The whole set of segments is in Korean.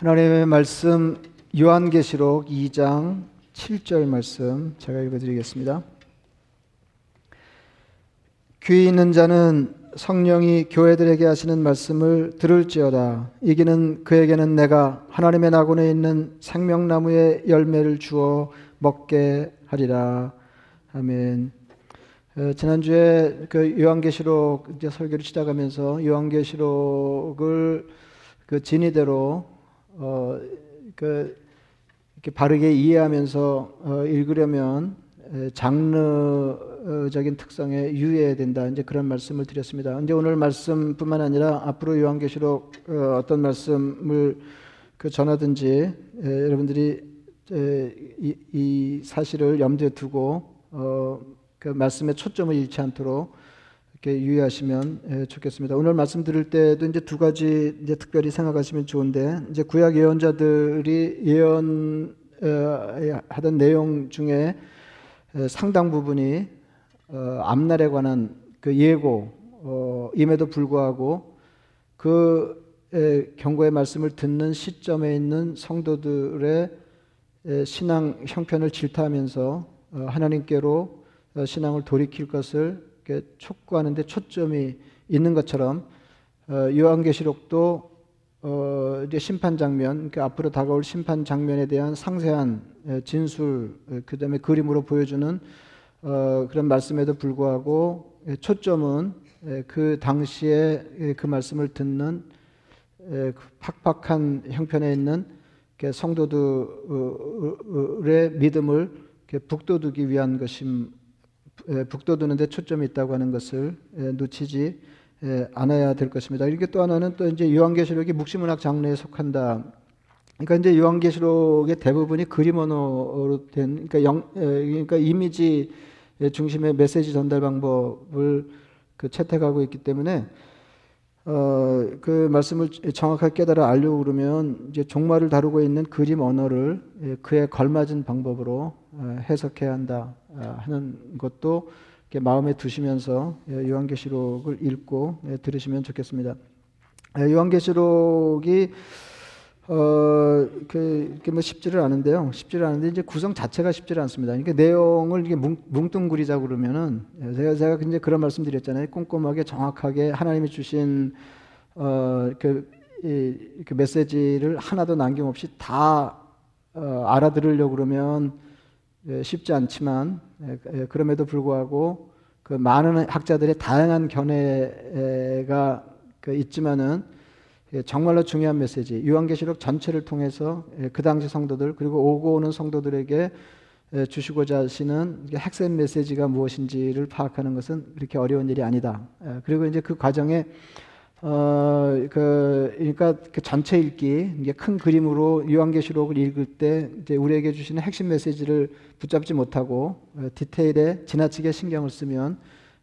하나님의 말씀 요한계시록 2장 7절 말씀 제가 읽어드리겠습니다. 귀 있는 자는 성령이 교회들에게 하시는 말씀을 들을지어다. 이기는 그에게는 내가 하나님의 나군에 있는 생명나무의 열매를 주어 먹게 하리라. 아멘. 어, 지난주에 그 요한계시록 이제 설교를 시작하면서 요한계시록을 그 진의대로 어, 그 이렇게 바르게 이해하면서 어, 읽으려면 장르적인 특성에 유의해야 된다. 이제 그런 말씀을 드렸습니다. 이제 오늘 말씀뿐만 아니라 앞으로 요한계시록 어, 어떤 말씀을 그 전하든지 에, 여러분들이 에, 이, 이, 사실을 염두에 두고 어, 그 말씀의 초점을 잃지 않도록 이렇게 유의하시면 예, 좋겠습니다. 오늘 말씀 드릴 때도 이제 두 가지 이제 특별히 생각하시면 좋은데 이제 구약 예언자들이 예언 어, 하던 내용 중에 상당 부분이 어, 앞날에 관한 그 예고 임에도 불구하고 그 경고의 말씀을 듣는 시점에 있는 성도들의 신앙 형편을 질타하면서 어, 하나님께로 신앙을 돌이킬 것을 촉구하는데 초점이 있는 것처럼 어, 요한계시록도 어, 이제 심판 장면, 그러니까 앞으로 다가올 심판 장면에 대한 상세한 진술, 그 다음에 그림으로 보여주는 어, 그런 말씀에도 불구하고 초점은 그 당시에 그 말씀을 듣는 그 팍팍한 형편에 있는 성도들의 믿음을 북돋우기 위한 것임 북돋우는데 초점이 있다고 하는 것을 놓치지 않아야 될 것입니다. 이게 또 하나는 또 이제 요한계시록이 묵시문학 장르에 속한다. 그러니까 이제 요한계시록의 대부분이 그림 언어로 된 그러니까 영 그러니까 이미지 중심의 메시지 전달 방법을 그 채택하고 있기 때문에 어, 그 말씀을 정확하게 깨달아 알려고 그러면 이제 종말을 다루고 있는 그림 언어를 그에 걸맞은 방법으로 해석해야 한다 하는 것도 마음에 두시면서 요한계시록을 읽고 들으시면 좋겠습니다. 요한계시록이 어, 그, 이게 뭐 쉽지를 않은데요. 쉽지를 않은데 이제 구성 자체가 쉽지를 않습니다. 그러니까 내용을 이게 뭉, 뭉뚱그리자 그러면은 제가 제가 이제 그런 말씀드렸잖아요. 꼼꼼하게 정확하게 하나님이 주신 어, 그, 이, 그 메시지를 하나도 남김없이 다 어, 알아들으려고 그러면 예, 쉽지 않지만 예, 예, 그럼에도 불구하고 그 많은 학자들의 다양한 견해가 그 있지만은 정말로 중요한 메시지 요한계시록 전체를 통해서 그 당시 성도들 그리고 오고 오는 성도들에게 주시고자 하시는 핵심 메시지가 무엇인지를 파악하는 것은 그렇게 어려운 일이 아니다. 그리고 이제 그 과정에 어, 그, 그러니까 그 전체 읽기, 이게 큰 그림으로 요한계시록을 읽을 때 이제 우리에게 주시는 핵심 메시지를 붙잡지 못하고 어, 디테일에 지나치게 신경을 쓰면 에,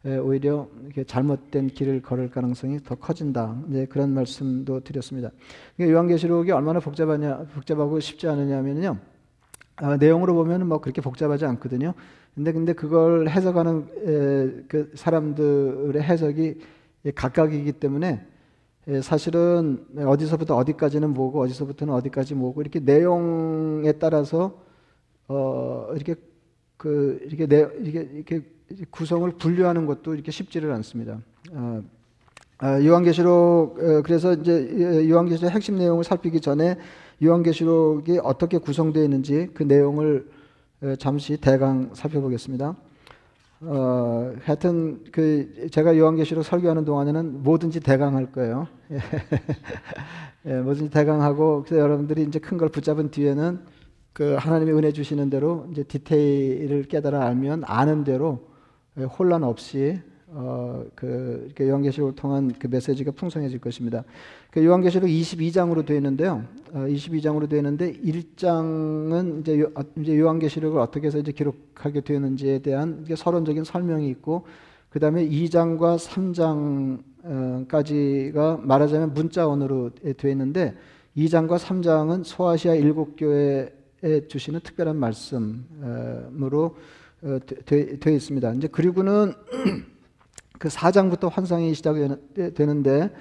오히려 잘못된 길을 걸을 가능성이 더 커진다. 이제 그런 말씀도 드렸습니다. 그러니까 요한계시록이 얼마나 복잡하냐, 복잡하고 쉽지 않으냐면요. 아, 내용으로 보면 뭐 그렇게 복잡하지 않거든요. 근데 근데 그걸 해석하는 에, 그 사람들의 해석이 각각이기 때문에 예, 사실은 어디서부터 어디까지는 뭐고 어디서부터는 어디까지 뭐고 이렇게 내용에 따라서 어 이렇게 그 이렇게 내 이렇게 이렇게 구성을 분류하는 것도 이렇게 쉽지를 않습니다. 어, 아, 요한계시록 어, 그래서 이제 예, 요한계시록 핵심 내용을 살피기 전에 요한계시록이 어떻게 구성되어 있는지 그 내용을 어, 잠시 대강 살펴보겠습니다. 어, 하여튼 그 제가 요한계시록 설교하는 동안에는 뭐든지 대강할 거예요. 예, 뭐든지 대강하고 그래서 여러분들이 이제 큰 걸 붙잡은 뒤에는 그 하나님의 은혜 주시는 대로 이제 디테일을 깨달아 알면 아는 대로 혼란 없이 어, 그 요한계시록을 통한 그 메시지가 풍성해질 것입니다. 그 요한계시록 22장으로 되어 있는데요. 어, 22장으로 되어 있는데 1장은 이제, 요, 아, 이제 요한계시록을 어떻게 해서 이제 기록하게 되었는지에 대한 서론적인 설명이 있고 그 다음에 2장과 3장까지가 말하자면 문자원으로 되어 있는데 2장과 3장은 소아시아 일곱 교회에 주시는 특별한 말씀으로 어, 되어 있습니다. 이제 그리고는 그 4장부터 환상이 시작되는데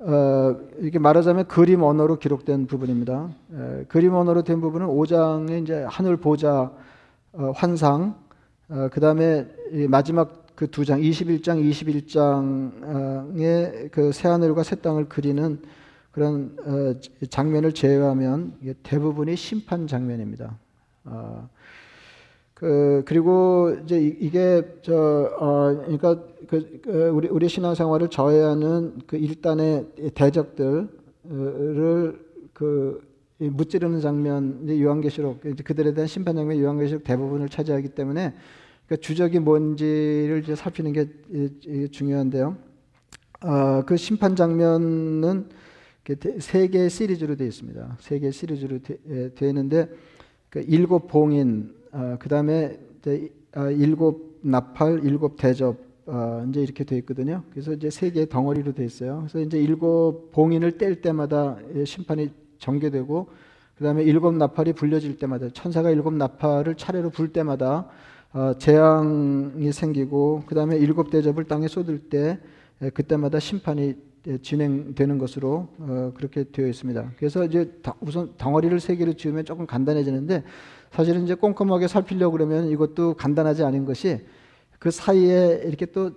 어, 이게 말하자면 그림 언어로 기록된 부분입니다. 에, 그림 언어로 된 부분은 5장에 이제 하늘 보자 어, 환상, 어, 그 다음에 마지막 그 두 장, 21장, 21장의 그 새하늘과 새 땅을 그리는 그런 어, 장면을 제외하면 대부분이 심판 장면입니다. 어, 그 그리고 이제 이게 저 어, 그러니까 그, 그 우리 우리 신앙생활을 저해하는 그 일단의 대적들을 그 무찌르는 장면 이제 요한계시록 그들에 대한 심판 장면 요한계시록 대부분을 차지하기 때문에 그 주적이 뭔지를 이제 살피는 게 중요한데요. 어, 그 심판 장면은 세 개의 시리즈로 되어 있습니다. 세 개의 시리즈로 되어 있는데 그 일곱 봉인, 어, 그 다음에 어, 일곱 나팔, 일곱 대접 어, 이제 이렇게 되어 있거든요. 그래서 이제 세 개의 덩어리로 되어 있어요. 그래서 이제 일곱 봉인을 뗄 때마다 심판이 전개되고, 그 다음에 일곱 나팔이 불려질 때마다 천사가 일곱 나팔을 차례로 불 때마다 어, 재앙이 생기고 그 다음에 일곱 대접을 땅에 쏟을 때 그때마다 심판이 진행되는 것으로 어, 그렇게 되어 있습니다. 그래서 이제 우선 덩어리를 세 개로 지으면 조금 간단해지는데 사실은 이제 꼼꼼하게 살피려고 그러면 이것도 간단하지 않은 것이 그 사이에 이렇게 또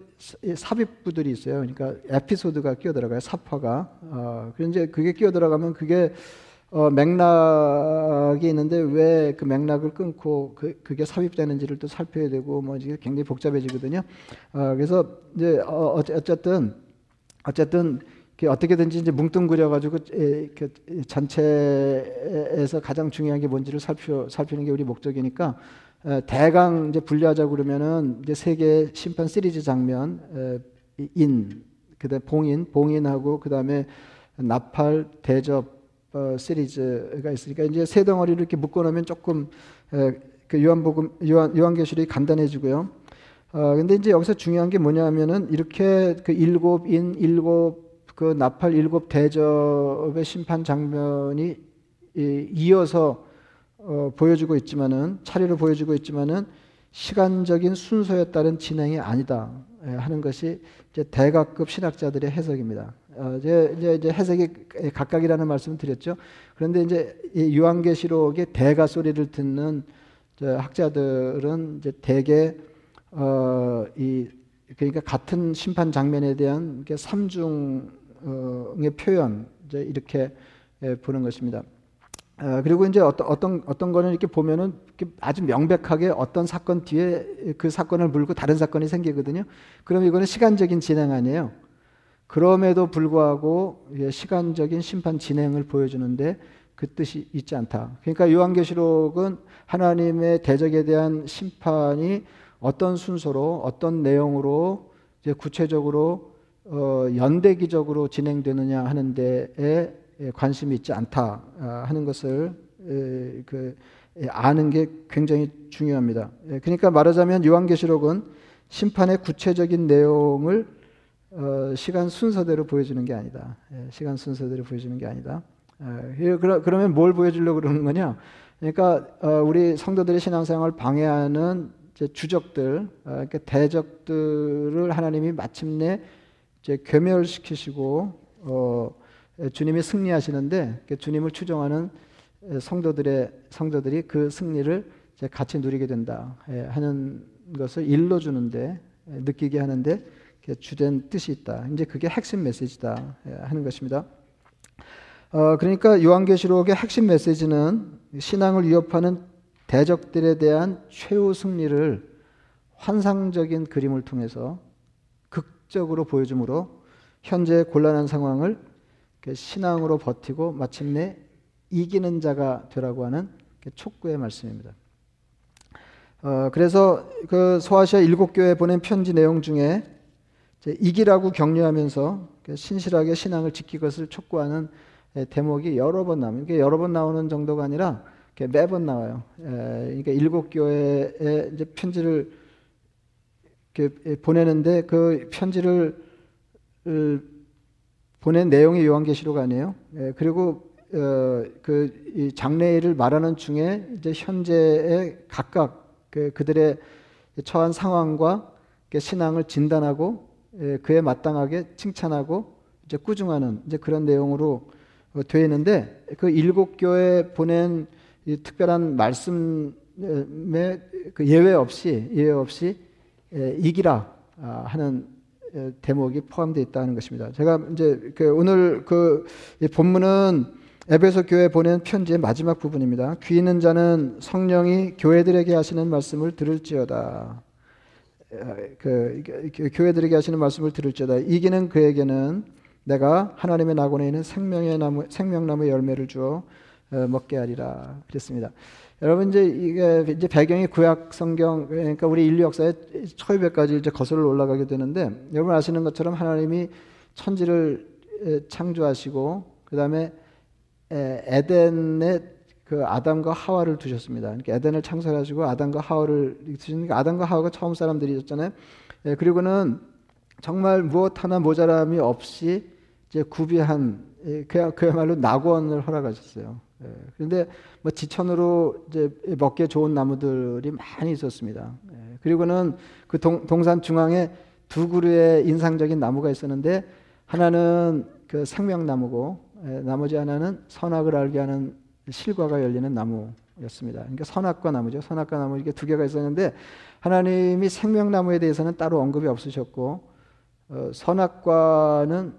삽입부들이 있어요. 그러니까 에피소드가 끼어 들어가요. 사파가. 어, 그래 이제 그게 끼어 들어가면 그게 어, 맥락이 있는데 왜 그 맥락을 끊고 그, 그게 삽입되는지를 또 살펴야 되고 뭐 이게 굉장히 복잡해지거든요. 어, 그래서 이제 어, 어쨌든 어쨌든 어떻게든지 이제 뭉뚱그려 가지고 그 전체에서 가장 중요한 게 뭔지를 살펴 살피는 게 우리 목적이니까 대강 이제 분류하자 그러면은 이제 세계 심판 시리즈 장면 인 그다음 봉인 봉인하고 그다음에 나팔 대접 어, 시리즈가 있으니까 이제 세 덩어리를 이렇게 묶어놓으면 조금 에, 그 요한복음 요한 요한계시록이 간단해지고요. 어, 근데 이제 여기서 중요한 게 뭐냐면은 이렇게 그 일곱인 일곱 그 나팔 일곱 대접의 심판 장면이 이, 이어서 어, 보여주고 있지만은 차례로 보여주고 있지만은 시간적인 순서에 따른 진행이 아니다 하는 것이 이제 대각급 신학자들의 해석입니다. 어, 이제, 이제, 해석이 각각이라는 말씀을 드렸죠. 그런데 이제 이 요한계시록의 대가 소리를 듣는 학자들은 이제 대개 어, 이 그러니까 같은 심판 장면에 대한 삼중 의 표현 이제 이렇게 예, 보는 것입니다. 어, 그리고 이제 어떤 어떤 어떤 거는 이렇게 보면은 아주 명백하게 어떤 사건 뒤에 그 사건을 물고 다른 사건이 생기거든요. 그럼 이거는 시간적인 진행 아니에요. 그럼에도 불구하고 시간적인 심판 진행을 보여주는데 그 뜻이 있지 않다. 그러니까 요한계시록은 하나님의 대적에 대한 심판이 어떤 순서로 어떤 내용으로 구체적으로 어 연대기적으로 진행되느냐 하는 데에 관심이 있지 않다 아, 하는 것을 에, 그 아는 게 굉장히 중요합니다. 그러니까 말하자면 요한계시록은 심판의 구체적인 내용을 어, 시간 순서대로 보여주는 게 아니다. 예, 시간 순서대로 보여주는 게 아니다. 예, 그러, 그러면 뭘 보여주려고 그러는 거냐? 그러니까 어, 우리 성도들의 신앙생활을 방해하는 주적들, 어, 그러니까 대적들을 하나님이 마침내 이제 괴멸시키시고 어, 주님이 승리하시는데 주님을 추종하는 성도들의 성도들이 그 승리를 같이 누리게 된다 예, 하는 것을 일러 주는데 느끼게 하는데 주된 뜻이 있다. 이제 그게 핵심 메시지다 예, 하는 것입니다. 어, 그러니까 요한계시록의 핵심 메시지는 신앙을 위협하는 대적들에 대한 최후 승리를 환상적인 그림을 통해서 극적으로 보여주므로 현재 곤란한 상황을 신앙으로 버티고 마침내 이기는 자가 되라고 하는 촉구의 말씀입니다. 어, 그래서 그 소아시아 일곱 교회 보낸 편지 내용 중에 이기라고 격려하면서 그 신실하게 신앙을 지키는 것을 촉구하는 예, 대목이 여러 번 나옵니다. 이게 여러 번 나오는 정도가 아니라 매번 나와요. 예, 그러니까 일곱 교회에 이제 편지를 예, 보내는데 그 편지를 보낸 내용이 요한계시록 아니에요. 그리고 어, 그 장례일을 말하는 중에 이제 현재의 각각 그 그들의 처한 상황과 신앙을 진단하고 예, 그에 마땅하게 칭찬하고 이제 꾸중하는 이제 그런 내용으로 어, 되어 있는데 그 일곱 교회 보낸 이 특별한 말씀에 그 예외 없이 예외 없이 에, 이기라 아, 하는 에, 대목이 포함되어 있다는 것입니다. 제가 이제 그 오늘 그 본문은 에베소 교회 보낸 편지의 마지막 부분입니다. 귀 있는 자는 성령이 교회들에게 하시는 말씀을 들을지어다. 그, 그 교회들에게 하시는 말씀을 들을지어다. 이기는 그에게는 내가 하나님의 낙원에 있는 생명의 나무 생명나무 열매를 주어 어, 먹게 하리라 그랬습니다. 여러분 이제 이게 이제 배경이 구약 성경 그러니까 우리 인류 역사의 초유배까지 이제 거슬러 올라가게 되는데 여러분 아시는 것처럼 하나님이 천지를 창조하시고 그 다음에 에덴에 그 아담과 하와를 두셨습니다. 그러니까 에덴을 창설하시고 아담과 하와를 두시니까 아담과 하와가 처음 사람들이었잖아요. 그리고는 정말 무엇 하나 모자람이 없이 이제 구비한 그야말로 낙원을 허락하셨어요. 예, 그런데 뭐 지천으로 이제 먹기 좋은 나무들이 많이 있었습니다. 예, 그리고는 그 동, 동산 중앙에 두 그루의 인상적인 나무가 있었는데 하나는 그 생명나무고 예, 나머지 하나는 선악을 알게 하는 실과가 열리는 나무였습니다. 그러니까 선악과 나무죠. 선악과 나무 이게 두 개가 있었는데 하나님이 생명나무에 대해서는 따로 언급이 없으셨고 어, 선악과는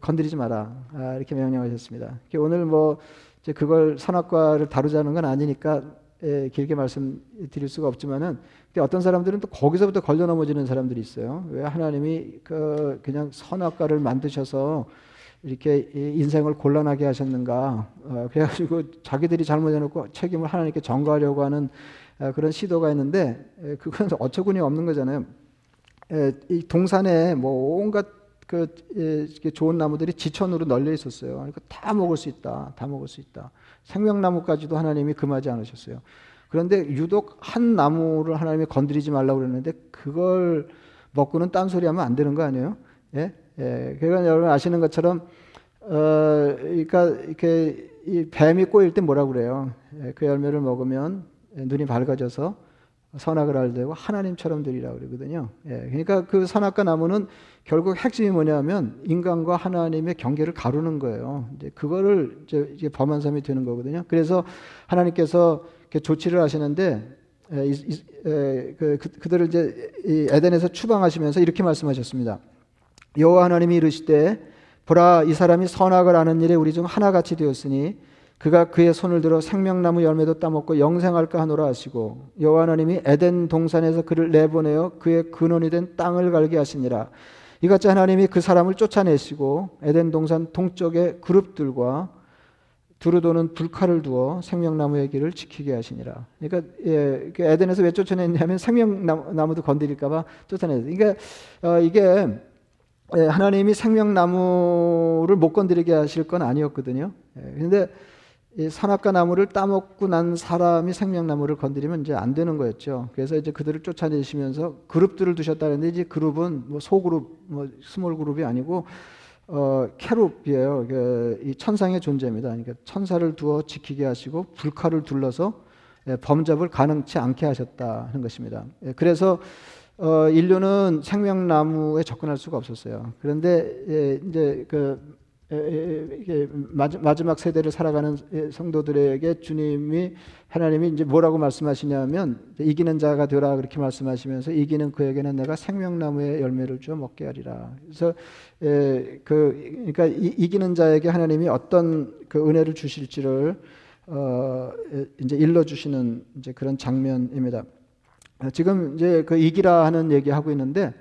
건드리지 마라 아, 이렇게 명령하셨습니다. 오늘 뭐 이제 그걸 선악과를 다루자는 건 아니니까 예, 길게 말씀드릴 수가 없지만은 어떤 사람들은 또 거기서부터 걸려 넘어지는 사람들이 있어요. 왜 하나님이 그 그냥 선악과를 만드셔서 이렇게 인생을 곤란하게 하셨는가? 어, 그래가지고 자기들이 잘못해놓고 책임을 하나님께 전가하려고 하는 어, 그런 시도가 있는데 에, 그건 어처구니 없는 거잖아요. 에, 이 동산에 뭐 온갖 그 예, 좋은 나무들이 지천으로 널려 있었어요. 그러니까 다 먹을 수 있다. 다 먹을 수 있다. 생명나무까지도 하나님이 금하지 않으셨어요. 그런데 유독 한 나무를 하나님이 건드리지 말라고 그랬는데 그걸 먹고는 딴소리 하면 안 되는 거 아니에요? 예? 예. 그러니까 여러분 아시는 것처럼 어, 그러니까 이렇게 이 뱀이 꼬일 때 뭐라고 그래요? 예, 그 열매를 먹으면 눈이 밝아져서 선악을 알되고 하나님처럼 되리라 그러거든요. 예, 그러니까 그 선악과 나무는 결국 핵심이 뭐냐면 인간과 하나님의 경계를 가르는 거예요. 이제 그거를 이제, 범한 사람이 되는 거거든요. 그래서 하나님께서 조치를 하시는데 에, 에, 그, 그, 들을 이제 에덴에서 추방하시면서 이렇게 말씀하셨습니다. 여호와 하나님이 이르시되 보라 이 사람이 선악을 아는 일에 우리 중 하나같이 되었으니 그가 그의 손을 들어 생명나무 열매도 따먹고 영생할까 하노라 하시고 여호와 하나님이 에덴 동산에서 그를 내보내어 그의 근원이 된 땅을 갈게 하시니라 이같이 하나님이 그 사람을 쫓아내시고 에덴 동산 동쪽의 그룹들과 두루도는 불칼을 두어 생명나무의 길을 지키게 하시니라. 그러니까 예, 그 에덴에서 왜 쫓아냈냐면 생명나무도 건드릴까봐 쫓아냈어요. 그러니까 어, 이게 예, 하나님이 생명나무를 못 건드리게 하실 건 아니었거든요. 그런데 예, 이 선악과 나무를 따먹고 난 사람이 생명나무를 건드리면 이제 안 되는 거였죠. 그래서 이제 그들을 쫓아내시면서 그룹들을 두셨다는데 이제 그룹은 뭐 소그룹, 뭐 small group이 아니고 어, cherub이에요. 그, 이 천상의 존재입니다. 그러니까 천사를 두어 지키게 하시고 불칼을 둘러서 예, 범접을 가능치 않게 하셨다는 것입니다. 예, 그래서 어, 인류는 생명나무에 접근할 수가 없었어요. 그런데 예, 이제 그 마지막 세대를 살아가는 성도들에게 주님이 하나님이 이제 뭐라고 말씀하시냐면 이기는 자가 되라 그렇게 말씀하시면서 이기는 그에게는 내가 생명나무의 열매를 주어 먹게 하리라. 그래서 그 그러니까 이 기는 자에게 하나님이 어떤 그 은혜를 주실지를 어 이제 일러 주시는 이제 그런 장면입니다. 지금 이제 그 이기라 하는 얘기 하고 있는데 예,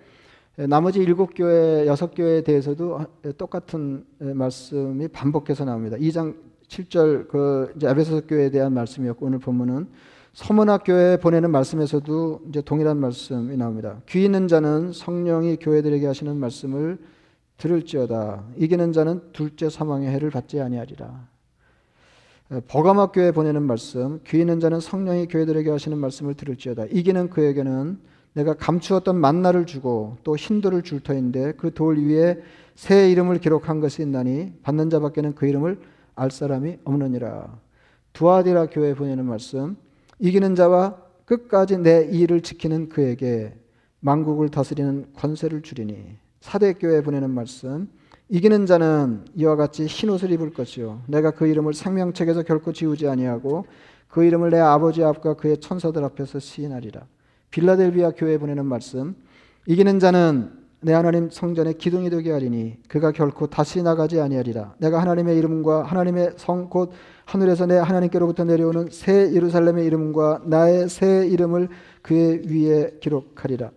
나머지 일곱 교회, 여섯 교회에 대해서도 똑같은 말씀이 반복해서 나옵니다. 2장 7절 그 에베소 교회에 대한 말씀이었고 오늘 본문은 서문학 교회에 보내는 말씀에서도 이제 동일한 말씀이 나옵니다. 귀 있는 자는 성령이 교회들에게 하시는 말씀을 들을지어다. 이기는 자는 둘째 사망의 해를 받지 아니하리라. 버가막 교회에 보내는 말씀, 귀 있는 자는 성령이 교회들에게 하시는 말씀을 들을지어다. 이기는 그에게는 내가 감추었던 만나를 주고 또 흰돌을 줄 터인데 그 돌 위에 새 이름을 기록한 것이 있나니 받는 자밖에는 그 이름을 알 사람이 없느니라. 두아디라 교회에 보내는 말씀 이기는 자와 끝까지 내 일을 지키는 그에게 만국을 다스리는 권세를 주리니 사대 교회에 보내는 말씀 이기는 자는 이와 같이 흰 옷을 입을 것이요 내가 그 이름을 생명책에서 결코 지우지 아니하고 그 이름을 내 아버지 앞과 그의 천사들 앞에서 시인하리라. 빌라델비아 교회에 보내는 말씀. 이기는 자는 내 하나님 성전에 기둥이 되게 하리니 그가 결코 다시 나가지 아니하리라. 내가 하나님의 이름과 하나님의 성 곧 하늘에서 내 하나님께로부터 내려오는 새 예루살렘의 이름과 나의 새 이름을 그의 위에 기록하리라.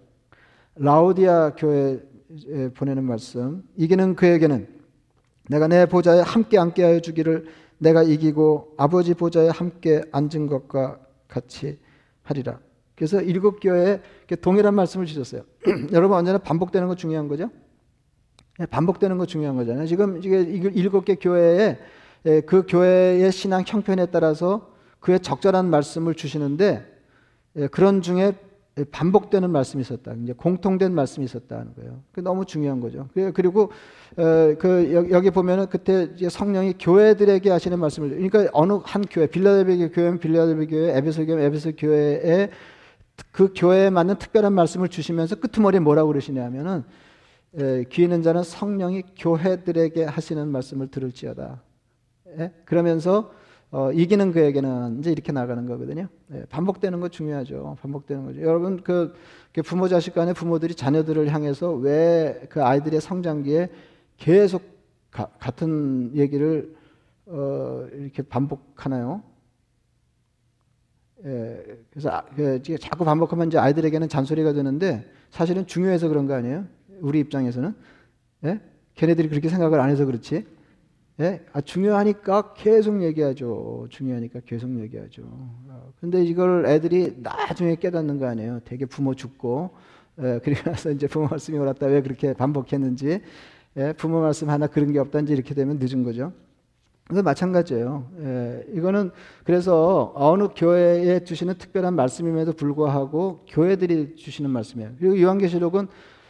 라우디아 교회에 보내는 말씀. 이기는 그에게는 내가 내 보좌에 함께 앉게 하여 주기를 내가 이기고 아버지 보좌에 함께 앉은 것과 같이 하리라. 그래서 일곱 교회에 동일한 말씀을 주셨어요. 여러분 언제나 반복되는 거 중요한 거죠? 예, 반복되는 거 중요한 거잖아요. 지금 이게 일곱 개 교회에 예, 그 교회의 신앙 형편에 따라서 그의 적절한 말씀을 주시는데 예, 그런 중에 반복되는 말씀이 있었다. 이제 공통된 말씀이 있었다는 거예요. 그 너무 중요한 거죠. 그리고 어, 그 여기 보면은 그때 성령이 교회들에게 하시는 말씀을 그러니까 어느 한 교회 빌라델비 교회는 빌라델비 교회, 에베소 교회 에베소 교회에 그 교회에 맞는 특별한 말씀을 주시면서 끄트머리에 뭐라고 그러시냐면은 귀 있는 자는 성령이 교회들에게 하시는 말씀을 들을지어다. 예? 그러면서 어, 이기는 그에게는 이제 이렇게 나가는 거거든요. 네, 반복되는 거 중요하죠. 반복되는 거죠. 여러분 그, 그 부모 자식 간에 부모들이 자녀들을 향해서 왜 그 아이들의 성장기에 계속 가, 같은 얘기를 어, 이렇게 반복하나요? 예, 그래서 아, 그, 자꾸 반복하면 이제 아이들에게는 잔소리가 되는데 사실은 중요해서 그런 거 아니에요? 우리 입장에서는 예? 걔네들이 그렇게 생각을 안 해서 그렇지. 예? 아, 중요하니까 계속 얘기하죠. 중요하니까 계속 얘기하죠. 어, 근데 이걸 애들이 나중에 깨닫는 거 아니에요. 되게 부모 죽고, 예, 그리고 나서 이제 부모 말씀이 올랐다. 왜 그렇게 반복했는지, 예, 부모 말씀 하나 그런 게 없단지 이렇게 되면 늦은 거죠. 그래서 마찬가지예요. 예, 이거는 그래서 어느 교회에 주시는 특별한 말씀임에도 불구하고 교회들이 주시는 말씀이에요. 그리고 요한계시록은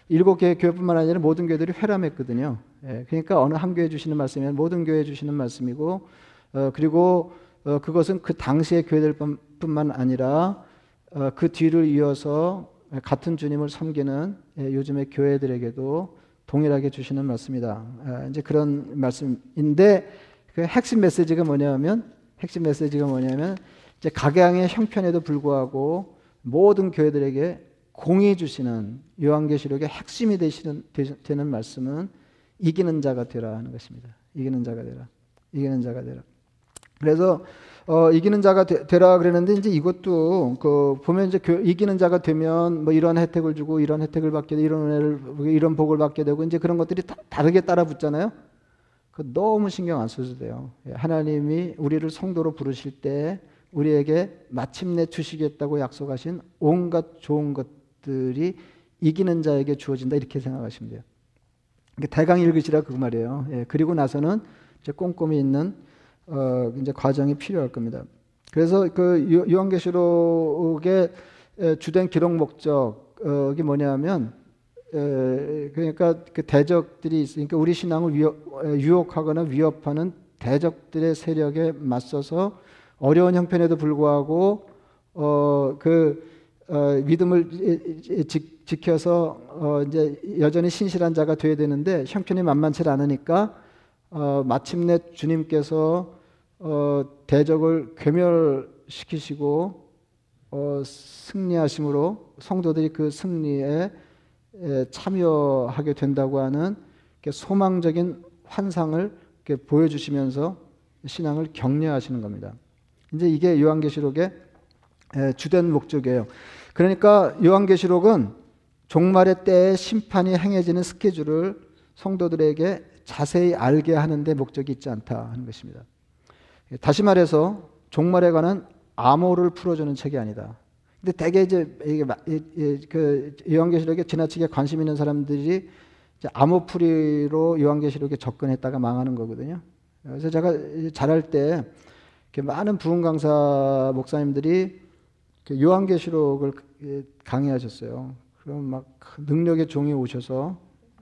일곱 개 교회뿐만 아니라 모든 교회들이 회람했거든요. 예, 그러니까 어느 한 교회 주시는 말씀이면 모든 교회 주시는 말씀이고 어, 그리고 어, 그것은 그 당시의 교회들뿐만 아니라 어, 그 뒤를 이어서 같은 주님을 섬기는 예, 요즘의 교회들에게도 동일하게 주시는 말씀이다. 아, 이제 그런 말씀인데 그 핵심 메시지가 뭐냐면 핵심 메시지가 뭐냐면 이제 각양의 형편에도 불구하고 모든 교회들에게 공의 주시는 요한계시록의 핵심이 되시는 되 는 말씀은 이기는 자가 되라 하는 것입니다. 이기는 자가 되라. 이기는 자가 되라. 그래서 어, 이기는 자가 되, 라 그랬는데 이제 이것도 그 보면 이제 교, 이기는 자가 되면 뭐 이런 혜택을 주고 이런 혜택을 받게 되고 이런 은혜를 이런 복을 받게 되고 이제 그런 것들이 다, 다르게 따라 붙잖아요. 그 너무 신경 안 써도 돼요. 예, 하나님이 우리를 성도로 부르실 때 우리에게 마침내 주시겠다고 약속하신 온갖 좋은 것들이 이기는 자에게 주어진다 이렇게 생각하시면 돼요. 대강 읽으시라 그 말이에요. 예, 그리고 나서는 이제 꼼꼼히 있는 어, 이제 과정이 필요할 겁니다. 그래서 그 요한계시록의 주된 기록 목적이 뭐냐면 에, 그러니까 그 대적들이 있으니까 우리 신앙을 유혹, 하거나 위협하는 대적들의 세력에 맞서서 어려운 형편에도 불구하고 어, 그 어, 믿음을 지, 지켜서 어, 이제 여전히 신실한 자가 되어야 되는데 형편이 만만치 않으니까 어, 마침내 주님께서 어, 대적을 괴멸시키시고 어, 승리하심으로 성도들이 그 승리에 에, 참여하게 된다고 하는 소망적인 환상을 보여주시면서 신앙을 격려하시는 겁니다. 이제 이게 요한계시록의 주된 목적이에요. 그러니까 요한계시록은 종말의 때에 심판이 행해지는 스케줄을 성도들에게 자세히 알게 하는데 목적이 있지 않다 하는 것입니다. 다시 말해서 종말에 관한 암호를 풀어주는 책이 아니다. 근데 대개 이제 이게 그 요한계시록에 지나치게 관심 있는 사람들이 암호풀이로 요한계시록에 접근했다가 망하는 거거든요. 그래서 제가 잘할 때 많은 부흥 강사 목사님들이 요한계시록을 강의하셨어요. 그럼 막 능력의 종이 오셔서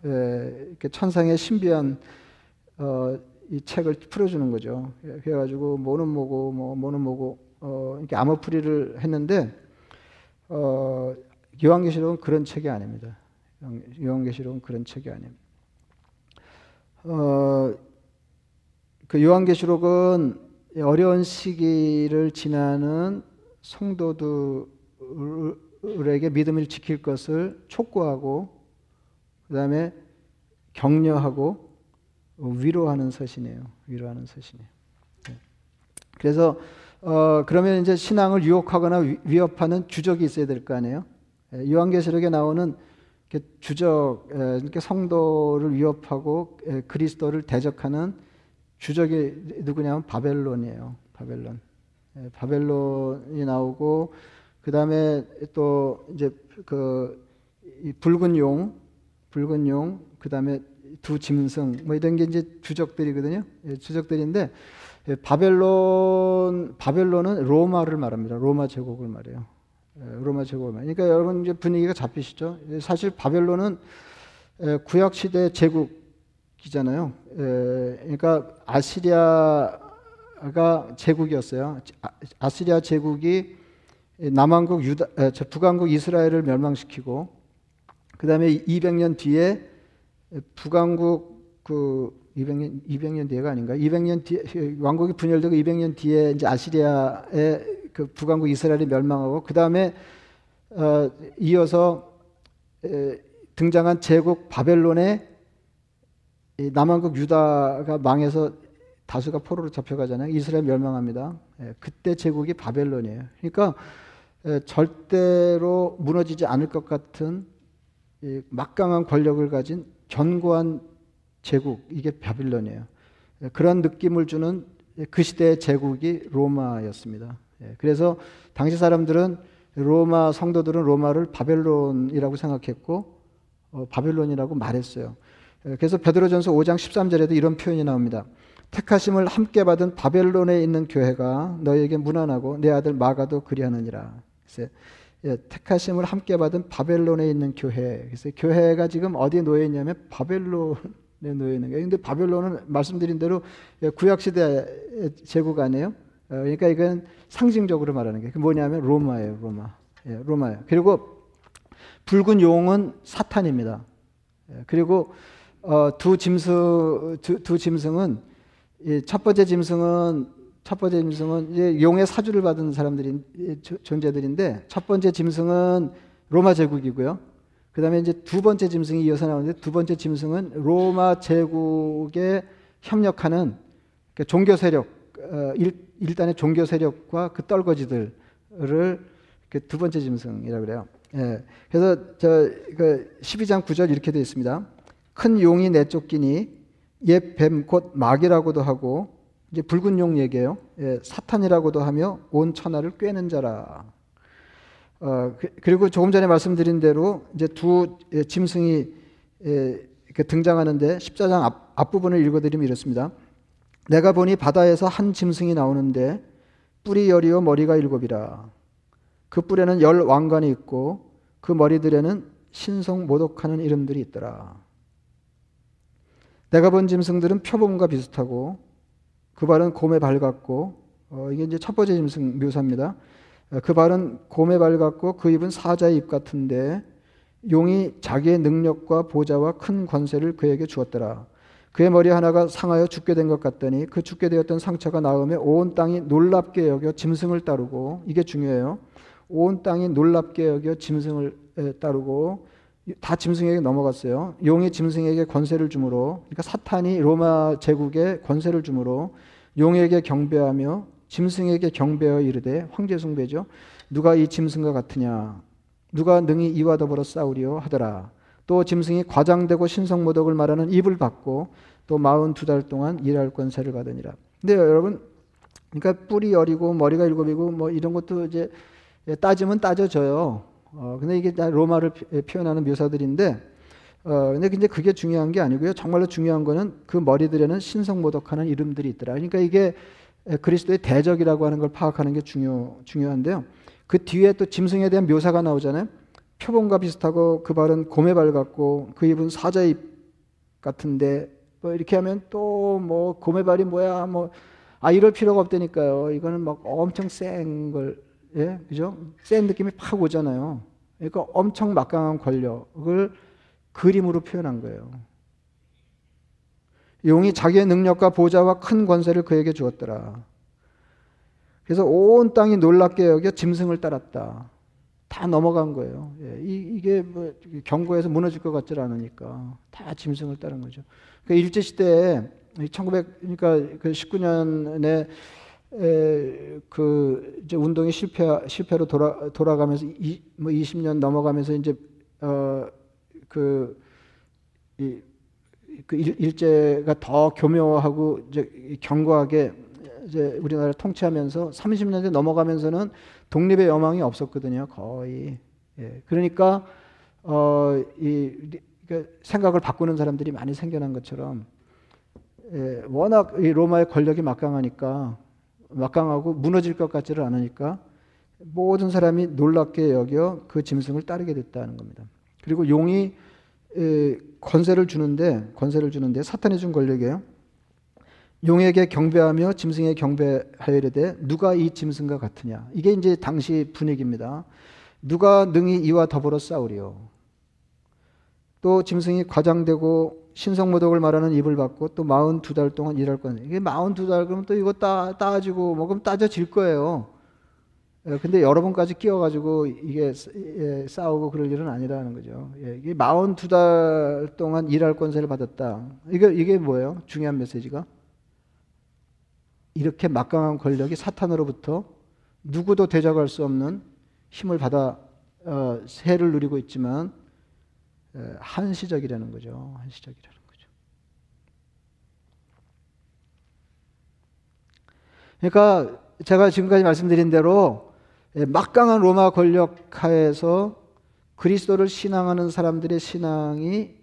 예, 이렇게 천상의 신비한 어, 이 책을 풀어주는 거죠. 예, 그래가지고 뭐는 뭐고 뭐 뭐는 뭐고 어, 이렇게 암호풀이를 했는데 어, 요한계시록은 그런 책이 아닙니다. 요한계시록은 그런 책이 아닙니다. 어, 그 요한계시록은 어려운 시기를 지나는 성도들에게 믿음을 지킬 것을 촉구하고 그다음에 격려하고 위로하는 서신이에요. 위로하는 서신이에요. 네. 그래서 어, 그러면 이제 신앙을 유혹하거나 위협하는 주적이 있어야 될 거 아니에요. 예, 요한계시록에 나오는 주적, 그러니까 성도를 위협하고 그리스도를 대적하는 주적이 누구냐면 바벨론이에요. 바벨론. 바벨론이 나오고 그 다음에 또 이제 그 붉은 용, 붉은 용, 그 다음에 두 짐승 뭐 이런 게 이제 주적들이거든요. 주적들인데 바벨론 바벨론은 로마를 말합니다. 로마 제국을 말해요. 로마 제국을 말. 그러니까 여러분 이제 분위기가 잡히시죠? 사실 바벨론은 구약 시대 제국이잖아요. 그러니까 아시리아가 제국이었어요. 아, 아시리아 제국이 남한국 유다, 북한국 이스라엘을 멸망시키고 그 다음에 200년 뒤에 북한국 그 200년 200년 뒤에가 아닌가? 200년 뒤에 왕국이 분열되고 200년 뒤에 이제 아시리아의 그 북한국 이스라엘이 멸망하고 그 다음에 어, 이어서 에, 등장한 제국 바벨론의 남한국 유다가 망해서 다수가 포로로 잡혀가잖아요. 이스라엘 멸망합니다. 예, 그때 제국이 바벨론이에요. 그러니까 에, 절대로 무너지지 않을 것 같은 이, 막강한 권력을 가진 견고한 제국 이게 바빌론이에요. 예, 그런 느낌을 주는 그 시대의 제국이 로마였습니다. 예, 그래서 당시 사람들은 로마 성도들은 로마를 바벨론이라고 생각했고 어, 바벨론이라고 말했어요. 예, 그래서 베드로전서 5장 13절에도 이런 표현이 나옵니다. 택하심을 함께 받은 바벨론에 있는 교회가 너에게 무난하고 내 아들 마가도 그리하느니라. 그래서 예, 택하심을 함께 받은 바벨론에 있는 교회. 그래서 교회가 지금 어디에 놓여 있냐면 바벨론에 놓여 있는 거예요. 근데 바벨론은 말씀드린 대로 예, 구약 시대 제국 아니에요. 어, 그러니까 이건 상징적으로 말하는 게 뭐냐면 로마예요, 로마. 예, 로마예요. 그리고 붉은 용은 사탄입니다. 예, 그리고 어, 두 짐승 두, 두 짐승은 첫 번째 짐승은 첫 번째 짐승은 용의 사주를 받은 사람들인 존재들인데 첫 번째 짐승은 로마 제국이고요. 그 다음에 이제 두 번째 짐승이 이어서 나오는데 두 번째 짐승은 로마 제국에 협력하는 그러니까 종교 세력 어, 일, 단의 종교 세력과 그 떨거지들을 두 번째 짐승이라고 그래요. 예. 그래서 저 그 12장 9절 이렇게 되어 있습니다. 큰 용이 내쫓기니 옛 뱀 곧 마귀라고도 하고 이제 붉은 용 얘기예요. 예, 사탄이라고도 하며 온 천하를 꿰는 자라. 어, 그, 리고 조금 전에 말씀드린 대로 이제 두 예, 짐승이 예, 등장하는데 14장 앞, 앞부분을 읽어드리면 이렇습니다. 내가 보니 바다에서 한 짐승이 나오는데 뿔이 열이요 머리가 일곱이라. 그 뿔에는 열 왕관이 있고 그 머리들에는 신성 모독하는 이름들이 있더라. 내가 본 짐승들은 표범과 비슷하고 그 발은 곰의 발 같고 어, 이게 이제 첫 번째 짐승 묘사입니다. 어, 그 발은 곰의 발 같고 그 입은 사자의 입 같은데 용이 자기의 능력과 보좌와 큰 권세를 그에게 주었더라. 그의 머리 하나가 상하여 죽게 된 것 같더니 그 죽게 되었던 상처가 나음에 온 땅이 놀랍게 여겨 짐승을 따르고 이게 중요해요. 온 땅이 놀랍게 여겨 짐승을 따르고 다 짐승에게 넘어갔어요. 용이 짐승에게 권세를 주므로 그러니까 사탄이 로마 제국에 권세를 주므로 용에게 경배하며 짐승에게 경배하여 이르되 황제 숭배죠. 누가 이 짐승과 같으냐? 누가 능히 이와 더불어 싸우리요 하더라. 또 짐승이 과장되고 신성모독을 말하는 입을 받고 또 마흔 두 달 동안 일할 권세를 받으니라. 근데 여러분, 그러니까 뿔이 열이고 머리가 일곱이고 뭐 이런 것도 이제 따지면 따져져요. 어, 근데 이게 로마를 표현하는 묘사들인데, 어, 근데 이제 그게 중요한 게 아니고요. 정말로 중요한 거는 그 머리들에는 신성모독하는 이름들이 있더라. 그러니까 이게 그리스도의 대적이라고 하는 걸 파악하는 게 중요, 중요한데요. 그 뒤에 또 짐승에 대한 묘사가 나오잖아요. 표범과 비슷하고 그 발은 곰의 발 같고 그 입은 사자 입 같은데 뭐 이렇게 하면 또 뭐 곰의 발이 뭐야 뭐 아 이럴 필요가 없다니까요. 이거는 막 엄청 센 걸 예, 그죠? 센 느낌이 팍 오잖아요. 그러니까 엄청 막강한 권력을 그림으로 표현한 거예요. 용이 자기의 능력과 보좌와 큰 권세를 그에게 주었더라. 그래서 온 땅이 놀랍게 여겨 짐승을 따랐다. 다 넘어간 거예요. 예, 이, 게 뭐 경고에서 무너질 것 같지 않으니까 다 짐승을 따른 거죠. 그 일제 시대에 1900 그러니까 그 19년에 에, 그 이제 운동이 실패 실패로 돌아 돌아가면서 이, 뭐 20년 넘어가면서 이제 어그 이, 그 일제가 더 교묘하고 이제 견고하게 이제 우리나라를 통치하면서 30년대 넘어가면서는 독립의 여망이 없었거든요. 거의. 예. 그러니까 어 이 그러니까 생각을 바꾸는 사람들이 많이 생겨난 것처럼 예, 워낙 이 로마의 권력이 막강하니까 막강하고 무너질 것 같지를 않으니까 모든 사람이 놀랍게 여겨 그 짐승을 따르게 됐다는 겁니다. 그리고 용이 에, 권세를 주는데 권세를 주는데 사탄이 준 권력이에요. 용에게 경배하며 짐승에 경배하여 이르되 누가 이 짐승과 같으냐. 이게 이제 당시 분위기입니다. 누가 능히 이와 더불어 싸우리요. 또 짐승이 과장되고 신성모독을 말하는 입을 받고 또 마흔 두 달 동안 일할 건 이게 마흔 두 달 그러면 또 이거 따 따지고 뭐 그럼 따져 질 거예요. 예, 근데 여러분까지 끼어가지고 이게 예, 싸우고 그럴 일은 아니라는 거죠. 예, 이게 마흔 두달 동안 일할 권세를 받았다. 이게 이게 뭐예요? 중요한 메시지가 이렇게 막강한 권력이 사탄으로부터 누구도 대적할 수 없는 힘을 받아 어, 세를 누리고 있지만 한시적이라는 거죠. 한시적이라는. 그러니까 제가 지금까지 말씀드린 대로 막강한 로마 권력 하에서 그리스도를 신앙하는 사람들의 신앙이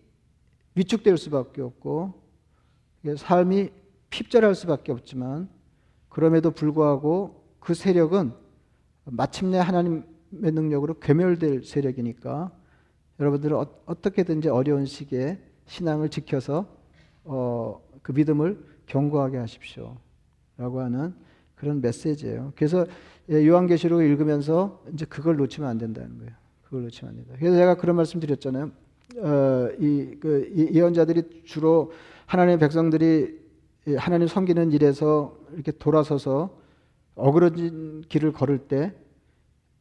위축될 수밖에 없고 삶이 핍절할 수밖에 없지만 그럼에도 불구하고 그 세력은 마침내 하나님의 능력으로 괴멸될 세력이니까 여러분들은 어, 떻게든지 어려운 시기에 신앙을 지켜서 어, 그 믿음을 견고하게 하십시오. 라고 하는 그런 메시지예요. 그래서 예, 요한계시록을 읽으면서 이제 그걸 놓치면 안 된다는 거예요. 그걸 놓치면 안 된다. 그래서 제가 그런 말씀 드렸잖아요. 어, 이, 그, 예언자들이 주로 하나님의 백성들이 하나님 섬기는 일에서 이렇게 돌아서서 어그러진 길을 걸을 때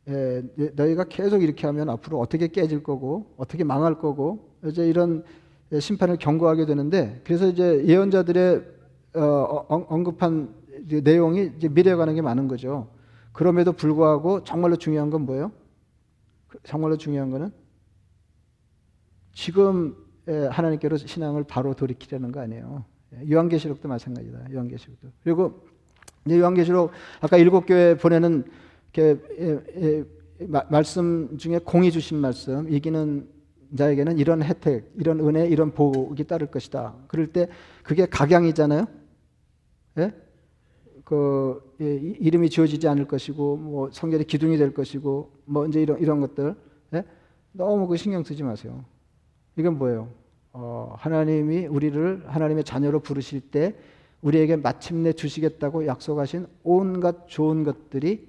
에, 너희가 계속 이렇게 하면 앞으로 어떻게 깨질 거고 어떻게 망할 거고 이제 이런 심판을 경고하게 되는데 그래서 이제 예언자들의 어, 언급한 내용이 이제 미래 관한 게 많은 거죠. 그럼에도 불구하고 정말로 중요한 건 뭐예요? 그 정말로 중요한 거는 지금 하나님께로 신앙을 바로 돌이키려는 거 아니에요. 요한계시록도 마찬가지다. 요한계시록도. 그리고 요한계시록 아까 일곱 교회 보내는 말씀 중에 공이 주신 말씀 이기는 자에게는 이런 혜택, 이런 은혜, 이런 복이 따를 것이다. 그럴 때 그게 각양이잖아요. 예? 그 예, 이름이 지어지지 않을 것이고 뭐 성결의 기둥이 될 것이고 뭐 이제 이런 이런 것들 예? 너무 그 신경 쓰지 마세요. 이건 뭐예요? 어, 하나님이 우리를 하나님의 자녀로 부르실 때 우리에게 마침내 주시겠다고 약속하신 온갖 좋은 것들이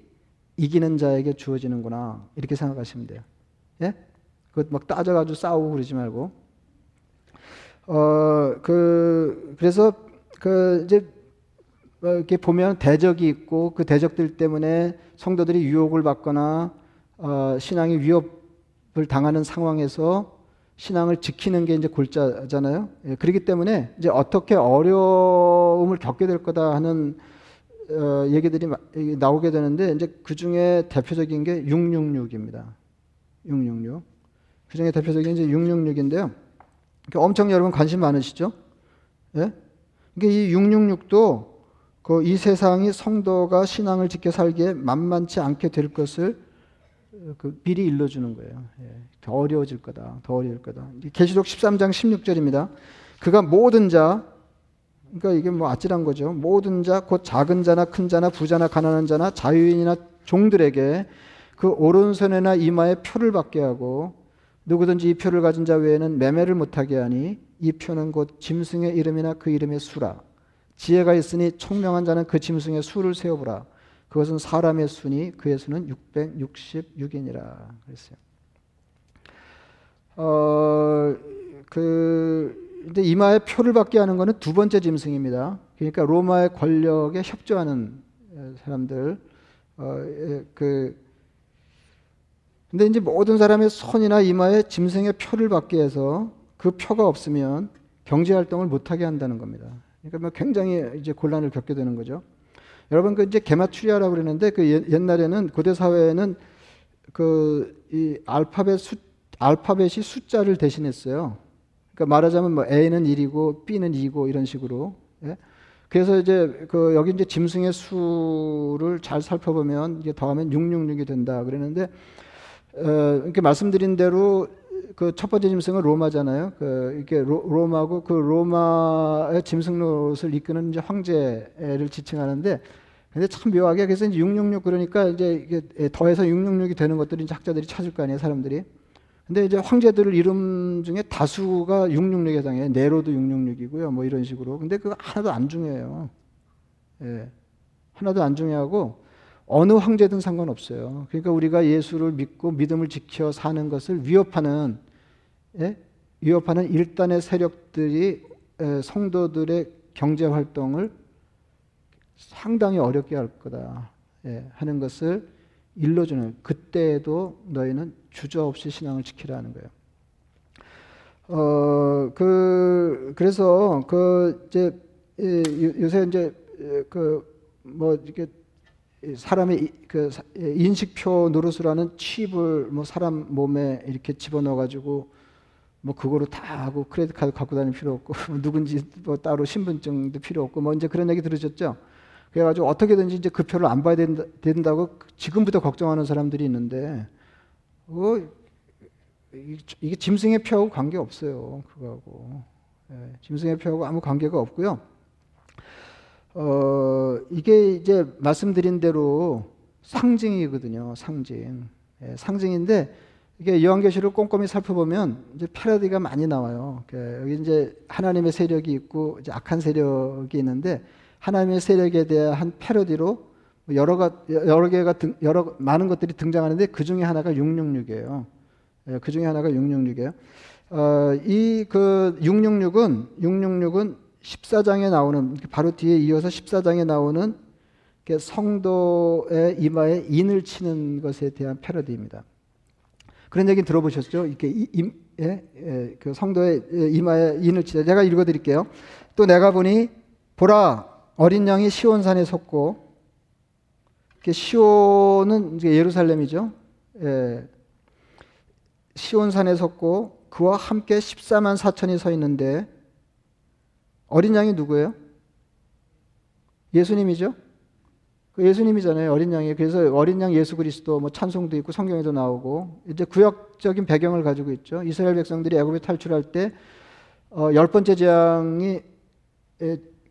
이기는 자에게 주어지는구나 이렇게 생각하시면 돼요. 예? 그것 막 따져가지고 싸우고 그러지 말고 어 그 그래서 그 이제 뭐 이렇게 보면 대적이 있고 그 대적들 때문에 성도들이 유혹을 받거나 어, 신앙이 위협을 당하는 상황에서 신앙을 지키는 게 이제 골자잖아요. 예, 그렇기 때문에 이제 어떻게 어려움을 겪게 될 거다 하는 어, 얘기들이 나오게 되는데 이제 그 중에 대표적인 게 666입니다. 666. 그 중에 대표적인 이제 666인데요. 엄청 여러분 관심 많으시죠? 예? 그러니까 이 666도 그 이 세상이 성도가 신앙을 지켜 살기에 만만치 않게 될 것을 그 미리 일러주는 거예요. 예, 더 어려워질 거다. 더 어려울 거다. 계시록 13장 16절입니다. 그가 모든 자, 그러니까 이게 뭐 아찔한 거죠. 모든 자, 곧 작은 자나 큰 자나 부자나 가난한 자나 자유인이나 종들에게 그 오른손에나 이마에 표를 받게 하고 누구든지 이 표를 가진 자 외에는 매매를 못하게 하니 이 표는 곧 짐승의 이름이나 그 이름의 수라. 지혜가 있으니 총명한 자는 그 짐승의 수를 세어보라. 그것은 사람의 수니 그의 수는 666이니라 그랬어요. 어, 그 근데 이마에 표를 받게 하는 것은 두 번째 짐승입니다. 그러니까 로마의 권력에 협조하는 사람들. 어, 예, 그 근데 이제 모든 사람의 손이나 이마에 짐승의 표를 받게 해서 그 표가 없으면 경제 활동을 못하게 한다는 겁니다. 그러니까 뭐 굉장히 이제 곤란을 겪게 되는 거죠. 여러분 그 이제 게마추리아라고 그러는데 그 옛날에는 고대 사회에는 그 이 알파벳 수 알파벳이 숫자를 대신했어요. 그러니까 말하자면 뭐 A는 1이고 B는 2고 이런 식으로. 예? 그래서 이제 그 여기 이제 짐승의 수를 잘 살펴보면 이게 더하면 666이 된다 그러는데 어, 이렇게 말씀드린 대로 그 첫 번째 짐승은 로마잖아요. 그 이렇게 로, 로마고 그 로마의 짐승 노릇을 이끄는 이제 황제를 지칭하는데 근데 참 묘하게 그래서 이제 666 그러니까 이제 이게 더해서 666이 되는 것들이 이제 학자들이 찾을 거 아니에요, 사람들이. 근데 이제 황제들 이름 중에 다수가 666에 해당해요. 네로도 666이고요. 뭐 이런 식으로. 근데 그거 하나도 안 중요해요. 예. 하나도 안 중요하고 어느 황제든 상관없어요. 그러니까 우리가 예수를 믿고 믿음을 지켜 사는 것을 위협하는 예? 위협하는 일단의 세력들이 성도들의 경제 활동을 상당히 어렵게 할 거다 예, 하는 것을 일러주는 그때에도 너희는 주저 없이 신앙을 지키라는 거예요. 어, 그, 그래서, 그, 이제, 요새 이제, 그, 뭐, 이렇게, 사람의 그 인식표 노릇을 하는 칩을 뭐 사람 몸에 이렇게 집어넣어 가지고 뭐 그거로 다 하고 크레딧 카드 갖고 다닐 필요 없고 누군지 뭐 따로 신분증도 필요 없고 뭐 이제 그런 얘기 들으셨죠? 그래가지고 어떻게든지 이제 그 표를 안 봐야 된다, 된다고 지금부터 걱정하는 사람들이 있는데, 어, 이게 짐승의 표하고 관계 없어요. 그거하고. 예, 짐승의 표하고 아무 관계가 없고요. 어, 이게 이제 말씀드린 대로 상징이거든요. 상징. 예, 상징인데, 이게 요한계시를 꼼꼼히 살펴보면 이제 패러디가 많이 나와요. 여기 이제 하나님의 세력이 있고 이제 악한 세력이 있는데 하나님의 세력에 대한 패러디로 여러 여러 개가 등, 여러 많은 것들이 등장하는데 그 중에 하나가 666이에요. 예, 그 중에 하나가 666이에요. 어, 이그 666은 666은 14장에 나오는 바로 뒤에 이어서 14장에 나오는 성도의 이마에 인을 치는 것에 대한 패러디입니다. 그런 얘기 들어보셨죠? 이렇게 임, 예, 예, 그 성도의 이마에 인을 치다. 제가 읽어드릴게요. 또 내가 보니 보라 어린 양이 시온산에 섰고 시온은 예루살렘이죠. 예. 시온산에 섰고 그와 함께 14만 4천이 서 있는데 어린 양이 누구예요? 예수님이죠. 그 예수님이잖아요. 어린 양이. 그래서 어린 양 예수 그리스도 뭐 찬송도 있고 성경에도 나오고 이제 구역적인 배경을 가지고 있죠. 이스라엘 백성들이 애굽에 탈출할 때 어, 열 번째 재앙이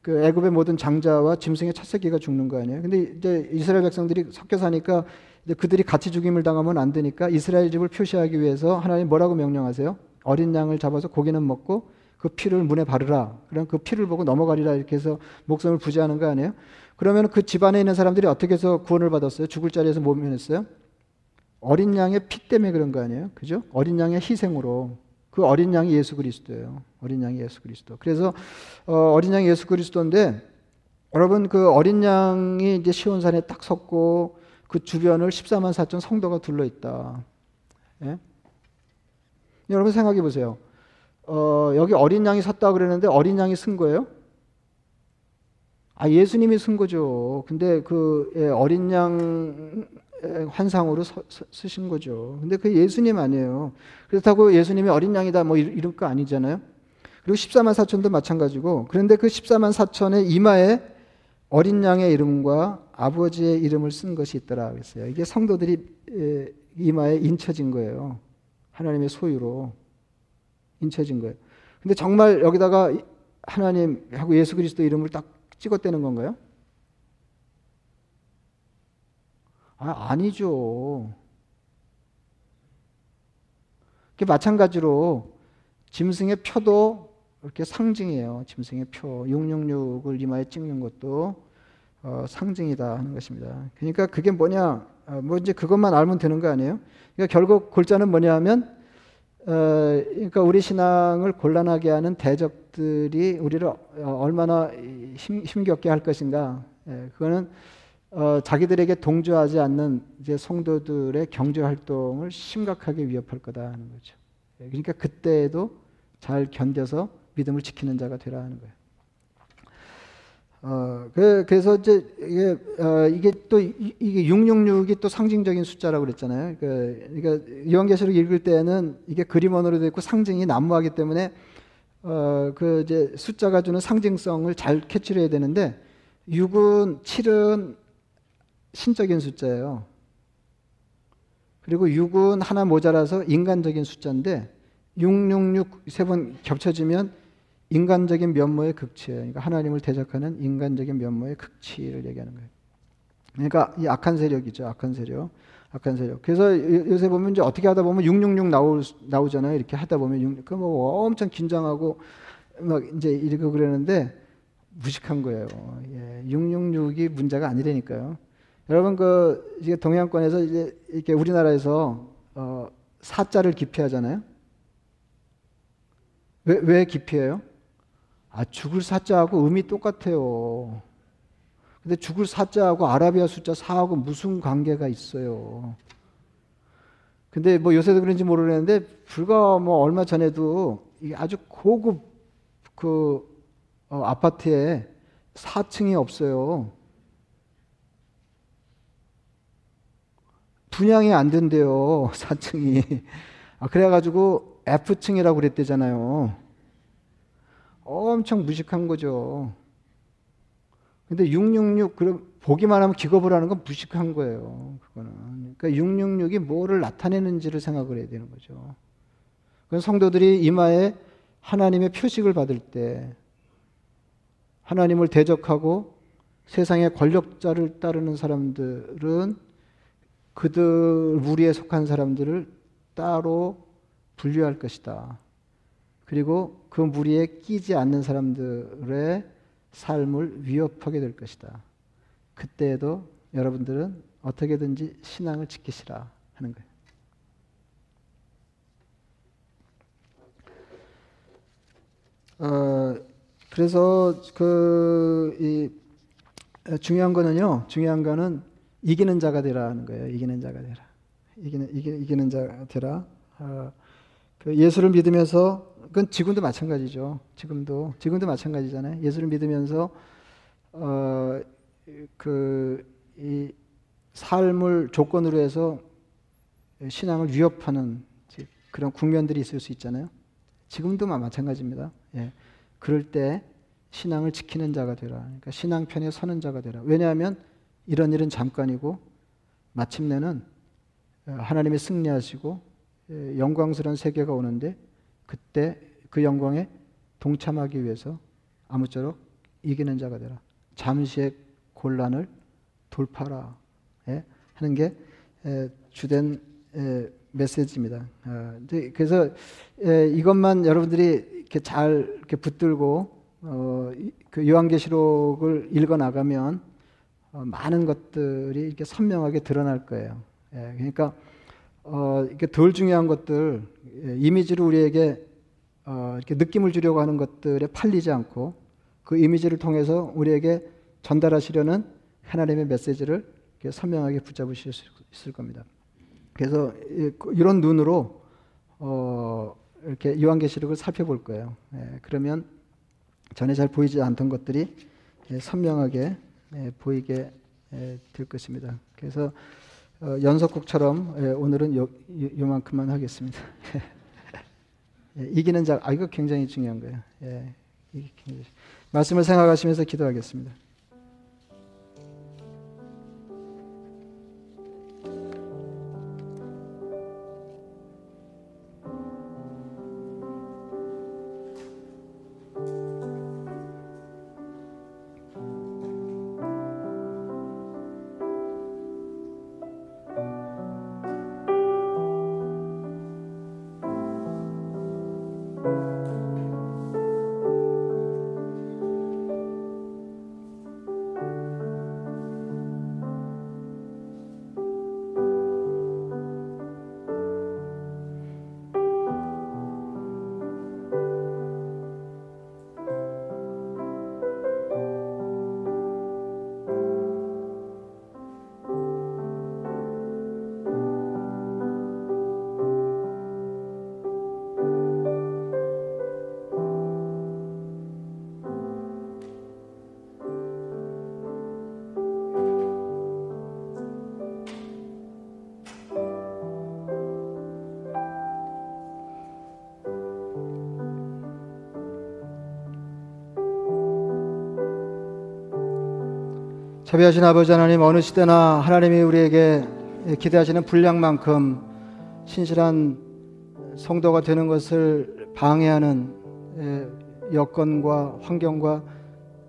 그 애굽의 모든 장자와 짐승의 첫 새끼가 죽는 거 아니에요. 근데 이제 이스라엘 백성들이 섞여 사니까 이제 그들이 같이 죽임을 당하면 안 되니까 이스라엘 집을 표시하기 위해서 하나님 뭐라고 명령하세요? 어린 양을 잡아서 고기는 먹고 그 피를 문에 바르라. 그럼 그 피를 보고 넘어가리라 이렇게 해서 목숨을 부지하는 거 아니에요? 그러면 그 집안에 있는 사람들이 어떻게 해서 구원을 받았어요? 죽을 자리에서 모면했어요? 어린 양의 피 때문에 그런 거 아니에요? 그죠? 어린 양의 희생으로. 그 어린 양이 예수 그리스도예요. 어린 양이 예수 그리스도. 그래서 어, 린 양이 예수 그리스도인데 여러분 그 어린 양이 이제 시온산에 딱 섰고 그 주변을 14만 4천 성도가 둘러 있다. 예? 여러분 생각해 보세요. 어, 여기 어린 양이 섰다 그러는데 어린 양이 쓴 거예요? 아 예수님이 쓴 거죠. 근데 그 예, 어린 양 환상으로 서, 서, 쓰신 거죠. 근데 그 예수님 아니에요. 그렇다고 예수님이 어린 양이다 뭐 이런 거 아니잖아요. 그리고 14만 4천도 마찬가지고 그런데 그 14만 4천의 이마에 어린 양의 이름과 아버지의 이름을 쓴 것이 있더라 그랬어요. 이게 성도들이 이마에 인쳐진 거예요. 하나님의 소유로 인쳐진 거예요. 근데 정말 여기다가 하나님하고 예수 그리스도 이름을 딱 찍었다는 건가요? 아, 아니죠. 마찬가지로 짐승의 표도 이렇게 상징이에요. 짐승의 표. 666을 이마에 찍는 것도 어, 상징이다 하는 것입니다. 그러니까 그게 뭐냐? 어, 뭐 이제 그것만 알면 되는 거 아니에요? 그러니까 결국 골자는 뭐냐 하면 어, 그러니까 우리 신앙을 곤란하게 하는 대적들이 우리를 어, 얼마나 힘, 힘겹게 할 것인가. 예, 그거는 어, 자기들에게 동조하지 않는 이제 성도들의 경제 활동을 심각하게 위협할 거다 하는 거죠. 예, 그러니까 그때에도 잘 견뎌서 믿음을 지키는 자가 되라 하는 거예요. 어, 그, 래서 이제 이게, 어, 이게 또 이게 666이 또 상징적인 숫자라고 그랬잖아요. 그, 그러니까 요한계시록 읽을 때는 이게 그림 언어로 되어 있고 상징이 난무하기 때문에 어, 그 이제 숫자가 주는 상징성을 잘 캐치를 해야 되는데 6은 7은 신적인 숫자예요. 그리고 6은 하나 모자라서 인간적인 숫자인데 666 세 번 겹쳐지면 인간적인 면모의 극치예요. 그러니까 하나님을 대적하는 인간적인 면모의 극치를 얘기하는 거예요. 그러니까 이 악한 세력이죠. 악한 세력. 악한 세력. 그래서 요새 보면 이제 어떻게 하다 보면 666 나오, 나오잖아요. 이렇게 하다 보면 그뭐 엄청 긴장하고 막 이제 이러고 그러는데 무식한 거예요. 예, 666이 문제가 아니라니까요. 여러분 그 이게 동양권에서 이제 이렇게 우리나라에서 어, 사자를 기피하잖아요. 왜, 왜 기피해요? 아, 죽을 사자하고 의미 똑같아요. 근데 죽을 사자하고 아라비아 숫자 4하고 무슨 관계가 있어요? 근데 뭐 요새도 그런지 모르겠는데 불과 뭐 얼마 전에도 아주 고급 그 어, 아파트에 4층이 없어요. 분양이 안 된대요. 4층이. 아, 그래가지고 F층이라고 그랬대잖아요. 엄청 무식한 거죠. 근데 666 그럼 보기만 하면 기겁을 하는 건 무식한 거예요. 그거는. 그러니까 666이 뭐를 나타내는지를 생각을 해야 되는 거죠. 그 성도들이 이마에 하나님의 표식을 받을 때 하나님을 대적하고 세상의 권력자를 따르는 사람들은 그들 무리에 속한 사람들을 따로 분류할 것이다. 그리고 그 무리에 끼지 않는 사람들의 삶을 위협하게 될 것이다. 그때에도 여러분들은 어떻게든지 신앙을 지키시라 하는 거예요. 어, 그래서 그이 중요한 거는요. 중요한 거는 이기는 자가 되라는 거예요. 이기는 자가 되라. 이기는 이기, 이기는 자가 되라. 어, 그 예수를 믿으면서 그건 지금도 마찬가지죠. 지금도 지금도 마찬가지잖아요. 예수를 믿으면서 어, 그이 삶을 조건으로 해서 신앙을 위협하는 그런 국면들이 있을 수 있잖아요. 지금도 마찬가지입니다. 예. 그럴 때 신앙을 지키는 자가 되라. 그러니까 신앙 편에 서는 자가 되라. 왜냐하면 이런 일은 잠깐이고 마침내는 하나님이 승리하시고 예, 영광스러운 세계가 오는데 그때 그 영광에 동참하기 위해서 아무쪼록 이기는 자가 되라. 잠시의 곤란을 돌파라. 예? 하는 게 에, 주된 에, 메시지입니다. 아, 그래서 에, 이것만 여러분들이 이렇게 잘 이렇게 붙들고 어, 그 요한계시록을 읽어 나가면 어, 많은 것들이 이렇게 선명하게 드러날 거예요. 예, 그러니까 어, 이렇게 덜 중요한 것들 예, 이미지로 우리에게 어, 이렇게 느낌을 주려고 하는 것들에 팔리지 않고 그 이미지를 통해서 우리에게 전달하시려는 하나님의 메시지를 선명하게 붙잡으실 수 있을 겁니다. 그래서 이런 눈으로 어, 이렇게 요한계시록을 살펴볼 거예요. 예, 그러면 전에 잘 보이지 않던 것들이 예, 선명하게 예, 보이게 예, 될 것입니다. 그래서 어, 연속곡처럼 예, 오늘은 요, 요 만큼만 하겠습니다. 예, 이기는 자, 아 이거 굉장히 중요한 거예요. 예, 말씀을 생각하시면서 기도하겠습니다. 자비하신 아버지 하나님 어느 시대나 하나님이 우리에게 기대하시는 분량만큼 신실한 성도가 되는 것을 방해하는 에, 여건과 환경과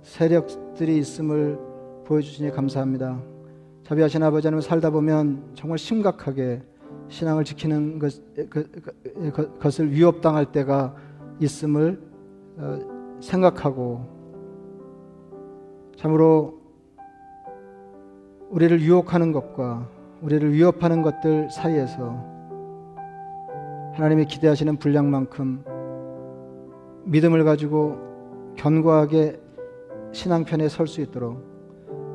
세력들이 있음을 보여주시니 감사합니다. 자비하신 아버지 하나님 살다 보면 정말 심각하게 신앙을 지키는 것, 그, 그, 그, 것을 위협당할 때가 있음을 어, 생각하고 참으로 우리를 유혹하는 것과 우리를 위협하는 것들 사이에서 하나님이 기대하시는 분량만큼 믿음을 가지고 견고하게 신앙편에 설 수 있도록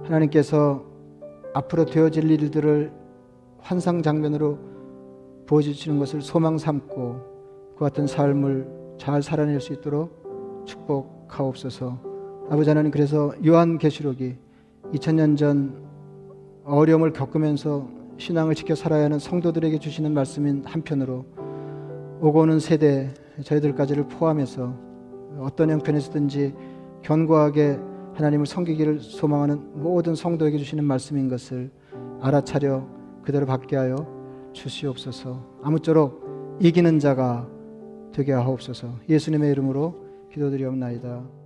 하나님께서 앞으로 되어질 일들을 환상 장면으로 보여주시는 것을 소망 삼고 그 같은 삶을 잘 살아낼 수 있도록 축복하옵소서. 아버지 하나님 그래서 요한 계시록이 2000년 전 어려움을 겪으면서 신앙을 지켜 살아야 하는 성도들에게 주시는 말씀인 한편으로 오고 오는 세대 저희들까지를 포함해서 어떤 형편에서든지 견고하게 하나님을 섬기기를 소망하는 모든 성도에게 주시는 말씀인 것을 알아차려 그대로 받게 하여 주시옵소서. 아무쪼록 이기는 자가 되게 하옵소서. 예수님의 이름으로 기도드리옵나이다.